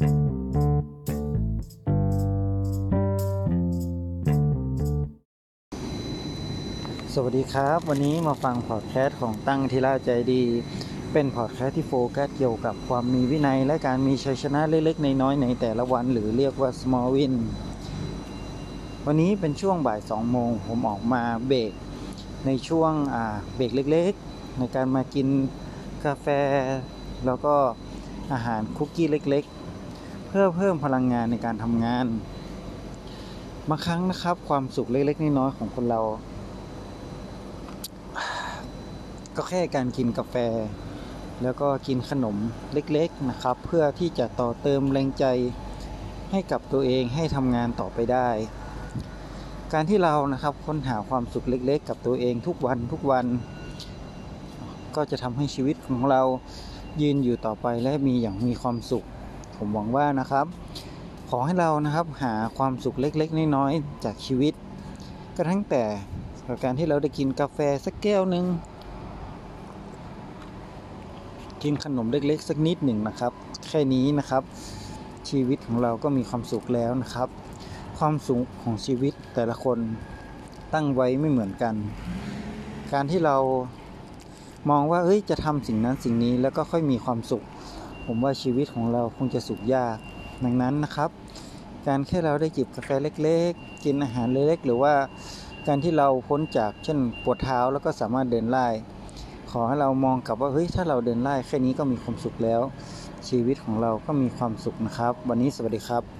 สวัสดีครับ วันนี้มาฟังพอดแคสต์ของตั้งทีละใจดี เป็นพอดแคสต์ที่โฟกัสเกี่ยวกับความมีวินัย และการมีชัยชนะเล็กๆ ในน้อยในแต่ละวันหรือเรียกว่า small win วันนี้เป็นช่วงบ่าย2โมงผมออกมาเบรกในช่วงเบรกเล็กๆ ในการมากินกาแฟ แล้วก็อาหารคุกกี้เล็กๆ เพื่อเพิ่มพลังงานในการทำงานบางครั้งนะครับ ความสุขเล็ก ๆน้อยๆของคนเรา ก็แค่การกินกาแฟ แล้วก็กินขนมเล็ก ๆนะครับ เพื่อที่จะต่อเติมแรงใจให้กับตัวเองให้ทำงานต่อไปได้ การที่เรานะครับค้นหาความสุขเล็ก ๆ กับตัวเองทุกวันทุกวัน ก็จะทำให้ชีวิตของเรายืนอยู่ต่อไปและมีอย่างมีความสุข ผมหวังว่านะครับ ขอให้เรานะครับหาความสุขเล็กๆน้อยๆจากชีวิตก็ทั้งแต่การที่เราได้กินกาแฟสักแก้วหนึ่งกินขนมเล็กๆสักนิดหนึ่งนะครับ แค่นี้นะครับ ชีวิตของเราก็มีความสุขแล้วนะครับ ความสุขของชีวิตแต่ละคนตั้งไว้ไม่เหมือนกัน การที่เรามองว่าเอ้ยจะทำสิ่งนั้นสิ่งนี้แล้วก็ค่อยมีความสุข ผมว่าชีวิตของเราคงจะสุขยาก ดังนั้นนะครับ การแค่เราได้จิบกาแฟเล็ก ๆ กินอาหารเล็กๆ หรือว่าการที่เราพ้นจากเช่นปวดเท้าแล้วก็สามารถเดินไล่ขอให้เรามองกลับว่าเฮ้ยถ้าเราเดินไล่แค่นี้ก็มีความสุขแล้ว ชีวิตของเราก็มีความสุขนะครับ วันนี้สวัสดีครับ